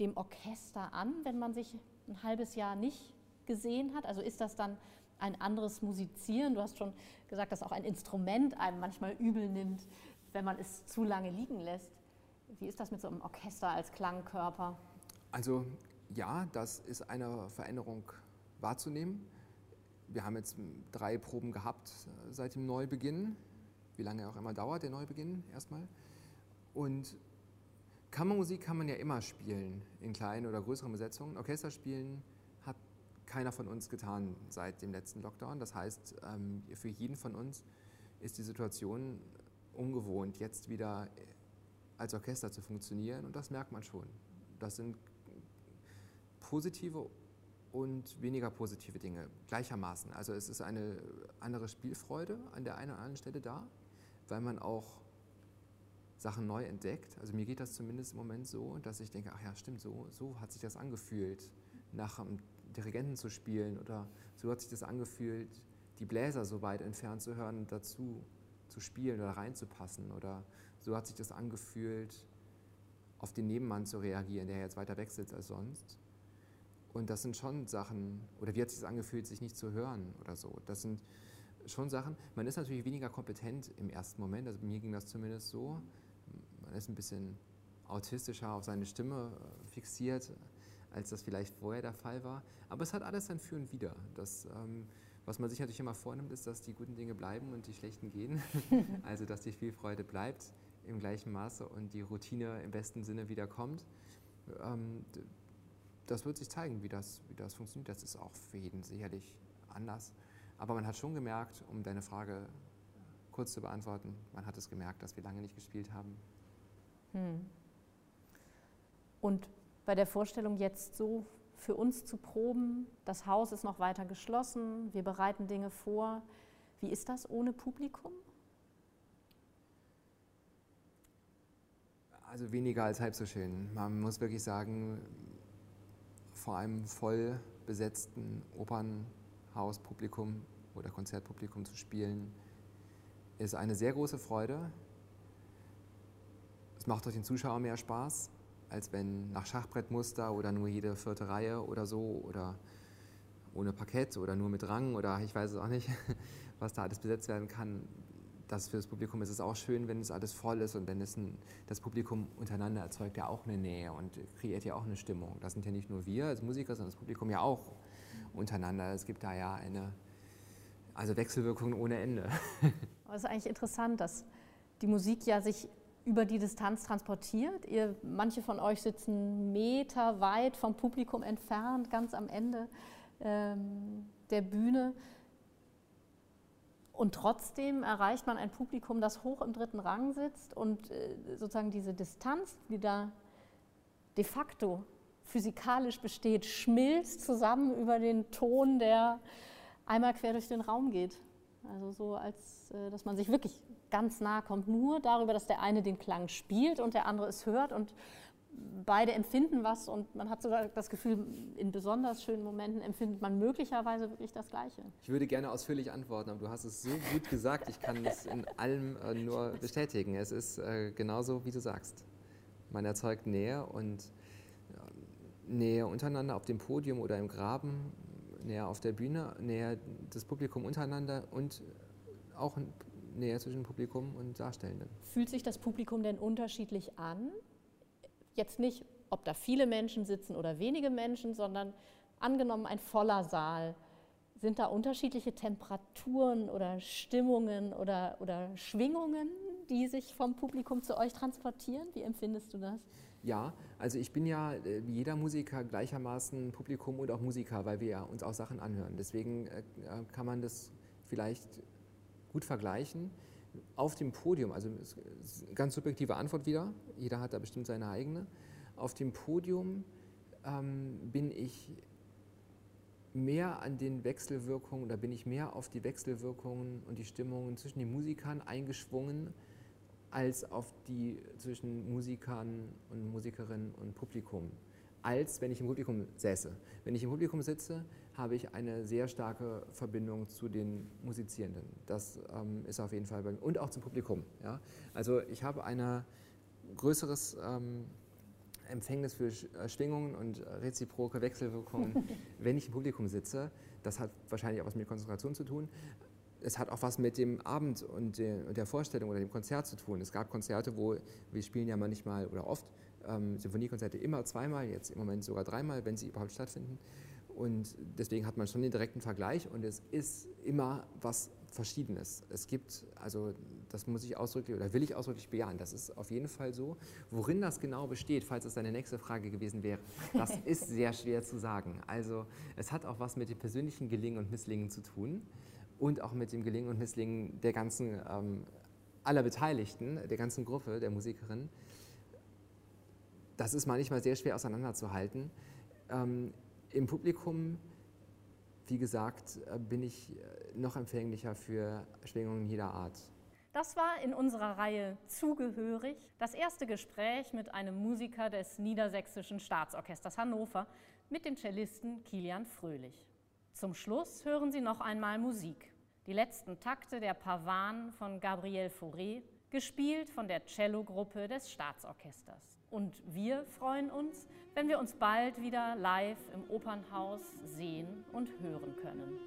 dem Orchester an, wenn man sich ein halbes Jahr nicht gesehen hat? Also ist das dann ein anderes Musizieren? Du hast schon gesagt, dass auch ein Instrument einem manchmal übel nimmt, wenn man es zu lange liegen lässt. Wie ist das mit so einem Orchester als Klangkörper? Also ja, das ist eine Veränderung wahrzunehmen. Wir haben jetzt drei Proben gehabt seit dem Neubeginn wie lange auch immer dauert, der Neubeginn erstmal. Und Kammermusik kann man ja immer spielen, in kleinen oder größeren Besetzungen. Orchester spielen hat keiner von uns getan seit dem letzten Lockdown. Das heißt, ähm, für jeden von uns ist die Situation ungewohnt, jetzt wieder als Orchester zu funktionieren. Und das merkt man schon. Das sind positive und weniger positive Dinge gleichermaßen. Also es ist eine andere Spielfreude an der einen oder anderen Stelle da weil man auch Sachen neu entdeckt. Also mir geht das zumindest im Moment so, dass ich denke, ach ja, stimmt, so, so hat sich das angefühlt, nach einem Dirigenten zu spielen oder so hat sich das angefühlt, die Bläser so weit entfernt zu hören und dazu zu spielen oder reinzupassen oder so hat sich das angefühlt, auf den Nebenmann zu reagieren, der jetzt weiter weg sitzt als sonst. Und das sind schon Sachen, oder wie hat sich das angefühlt, sich nicht zu hören oder so. Das sind schon Sachen. Man ist natürlich weniger kompetent im ersten Moment, also mir ging das zumindest so. Man ist ein bisschen autistischer auf seine Stimme äh, fixiert, als das vielleicht vorher der Fall war. Aber es hat alles sein Für und Wider. Das, ähm, was man sich natürlich immer vornimmt, ist, dass die guten Dinge bleiben und die schlechten gehen. also, dass die Spielfreude bleibt im gleichen Maße und die Routine im besten Sinne wieder kommt. Ähm, das wird sich zeigen, wie das, wie das funktioniert. Das ist auch für jeden sicherlich anders. Aber man hat schon gemerkt, um deine Frage kurz zu beantworten, man hat es gemerkt, dass wir lange nicht gespielt haben. Hm. Und bei der Vorstellung jetzt so für uns zu proben, das Haus ist noch weiter geschlossen, wir bereiten Dinge vor. Wie ist das ohne Publikum? Also weniger als halb so schön. Man muss wirklich sagen, vor einem voll besetzten Opernhauspublikum oder Konzertpublikum zu spielen, ist eine sehr große Freude. Es macht euch den Zuschauer mehr Spaß, als wenn nach Schachbrettmuster oder nur jede vierte Reihe oder so oder ohne Parkett oder nur mit Rang oder ich weiß es auch nicht, was da alles besetzt werden kann. Das für das Publikum ist es auch schön, wenn es alles voll ist und wenn es ein, das Publikum untereinander erzeugt ja auch eine Nähe und kreiert ja auch eine Stimmung. Das sind ja nicht nur wir als Musiker, sondern das Publikum ja auch untereinander. Es gibt da ja eine, also Wechselwirkungen ohne Ende. Es ist eigentlich interessant, dass die Musik ja sich über die Distanz transportiert. Ihr, manche von euch sitzen Meter weit vom Publikum entfernt, ganz am Ende ähm, der Bühne. Und trotzdem erreicht man ein Publikum, das hoch im dritten Rang sitzt und äh, sozusagen diese Distanz, die da de facto physikalisch besteht, schmilzt zusammen über den Ton der einmal quer durch den Raum geht. Also so, als äh, dass man sich wirklich ganz nah kommt, nur darüber, dass der eine den Klang spielt und der andere es hört und beide empfinden was und man hat sogar das Gefühl, in besonders schönen Momenten empfindet man möglicherweise wirklich das Gleiche. Ich würde gerne ausführlich antworten, aber du hast es so gut gesagt, ich kann es in allem äh, nur bestätigen. Es ist äh, genauso, wie du sagst. Man erzeugt Nähe und äh, Nähe untereinander auf dem Podium oder im Graben, Nähe auf der Bühne, Nähe des Publikums untereinander und auch Nähe zwischen Publikum und Darstellenden. Fühlt sich das Publikum denn unterschiedlich an? Jetzt nicht, ob da viele Menschen sitzen oder wenige Menschen, sondern angenommen ein voller Saal. Sind da unterschiedliche Temperaturen oder Stimmungen oder, oder Schwingungen, die sich vom Publikum zu euch transportieren? Wie empfindest du das? Ja, also ich bin ja äh, wie jeder Musiker gleichermaßen Publikum und auch Musiker, weil wir ja uns auch Sachen anhören. Deswegen äh, kann man das vielleicht gut vergleichen. Auf dem Podium, also ganz subjektive Antwort wieder, jeder hat da bestimmt seine eigene. Auf dem Podium ähm, bin ich mehr an den Wechselwirkungen oder bin ich mehr auf die Wechselwirkungen und die Stimmungen zwischen den Musikern eingeschwungen, als auf die zwischen Musikern und Musikerinnen und Publikum, als wenn ich im Publikum säße. Wenn ich im Publikum sitze, habe ich eine sehr starke Verbindung zu den Musizierenden. Das ähm, ist auf jeden Fall bei mir. Und auch zum Publikum. Ja? Also ich habe ein größeres ähm, Empfängnis für äh, Schwingungen und reziproke Wechselwirkungen, wenn ich im Publikum sitze. Das hat wahrscheinlich auch was mit Konzentration zu tun. Es hat auch was mit dem Abend und der Vorstellung oder dem Konzert zu tun. Es gab Konzerte, wo wir spielen ja manchmal oder oft ähm, Symphoniekonzerte immer zweimal, jetzt im Moment sogar dreimal, wenn sie überhaupt stattfinden. Und deswegen hat man schon den direkten Vergleich und es ist immer was Verschiedenes. Es gibt, also das muss ich ausdrücklich oder will ich ausdrücklich bejahen, das ist auf jeden Fall so. Worin das genau besteht, falls es deine nächste Frage gewesen wäre, das ist sehr schwer zu sagen. Also es hat auch was mit dem persönlichen Gelingen und Misslingen zu tun und auch mit dem Gelingen und Misslingen der ganzen, ähm, aller Beteiligten, der ganzen Gruppe der Musikerinnen. Das ist manchmal sehr schwer auseinanderzuhalten. Ähm, im Publikum, wie gesagt, äh, bin ich äh, noch empfänglicher für Schwingungen jeder Art. Das war in unserer Reihe Zugehörig das erste Gespräch mit einem Musiker des Niedersächsischen Staatsorchesters Hannover mit dem Cellisten Kilian Fröhlich. Zum Schluss hören Sie noch einmal Musik die letzten Takte der Pavan von Gabriel Fauré, gespielt von der Cellogruppe des Staatsorchesters. Und wir freuen uns, wenn wir uns bald wieder live im Opernhaus sehen und hören können.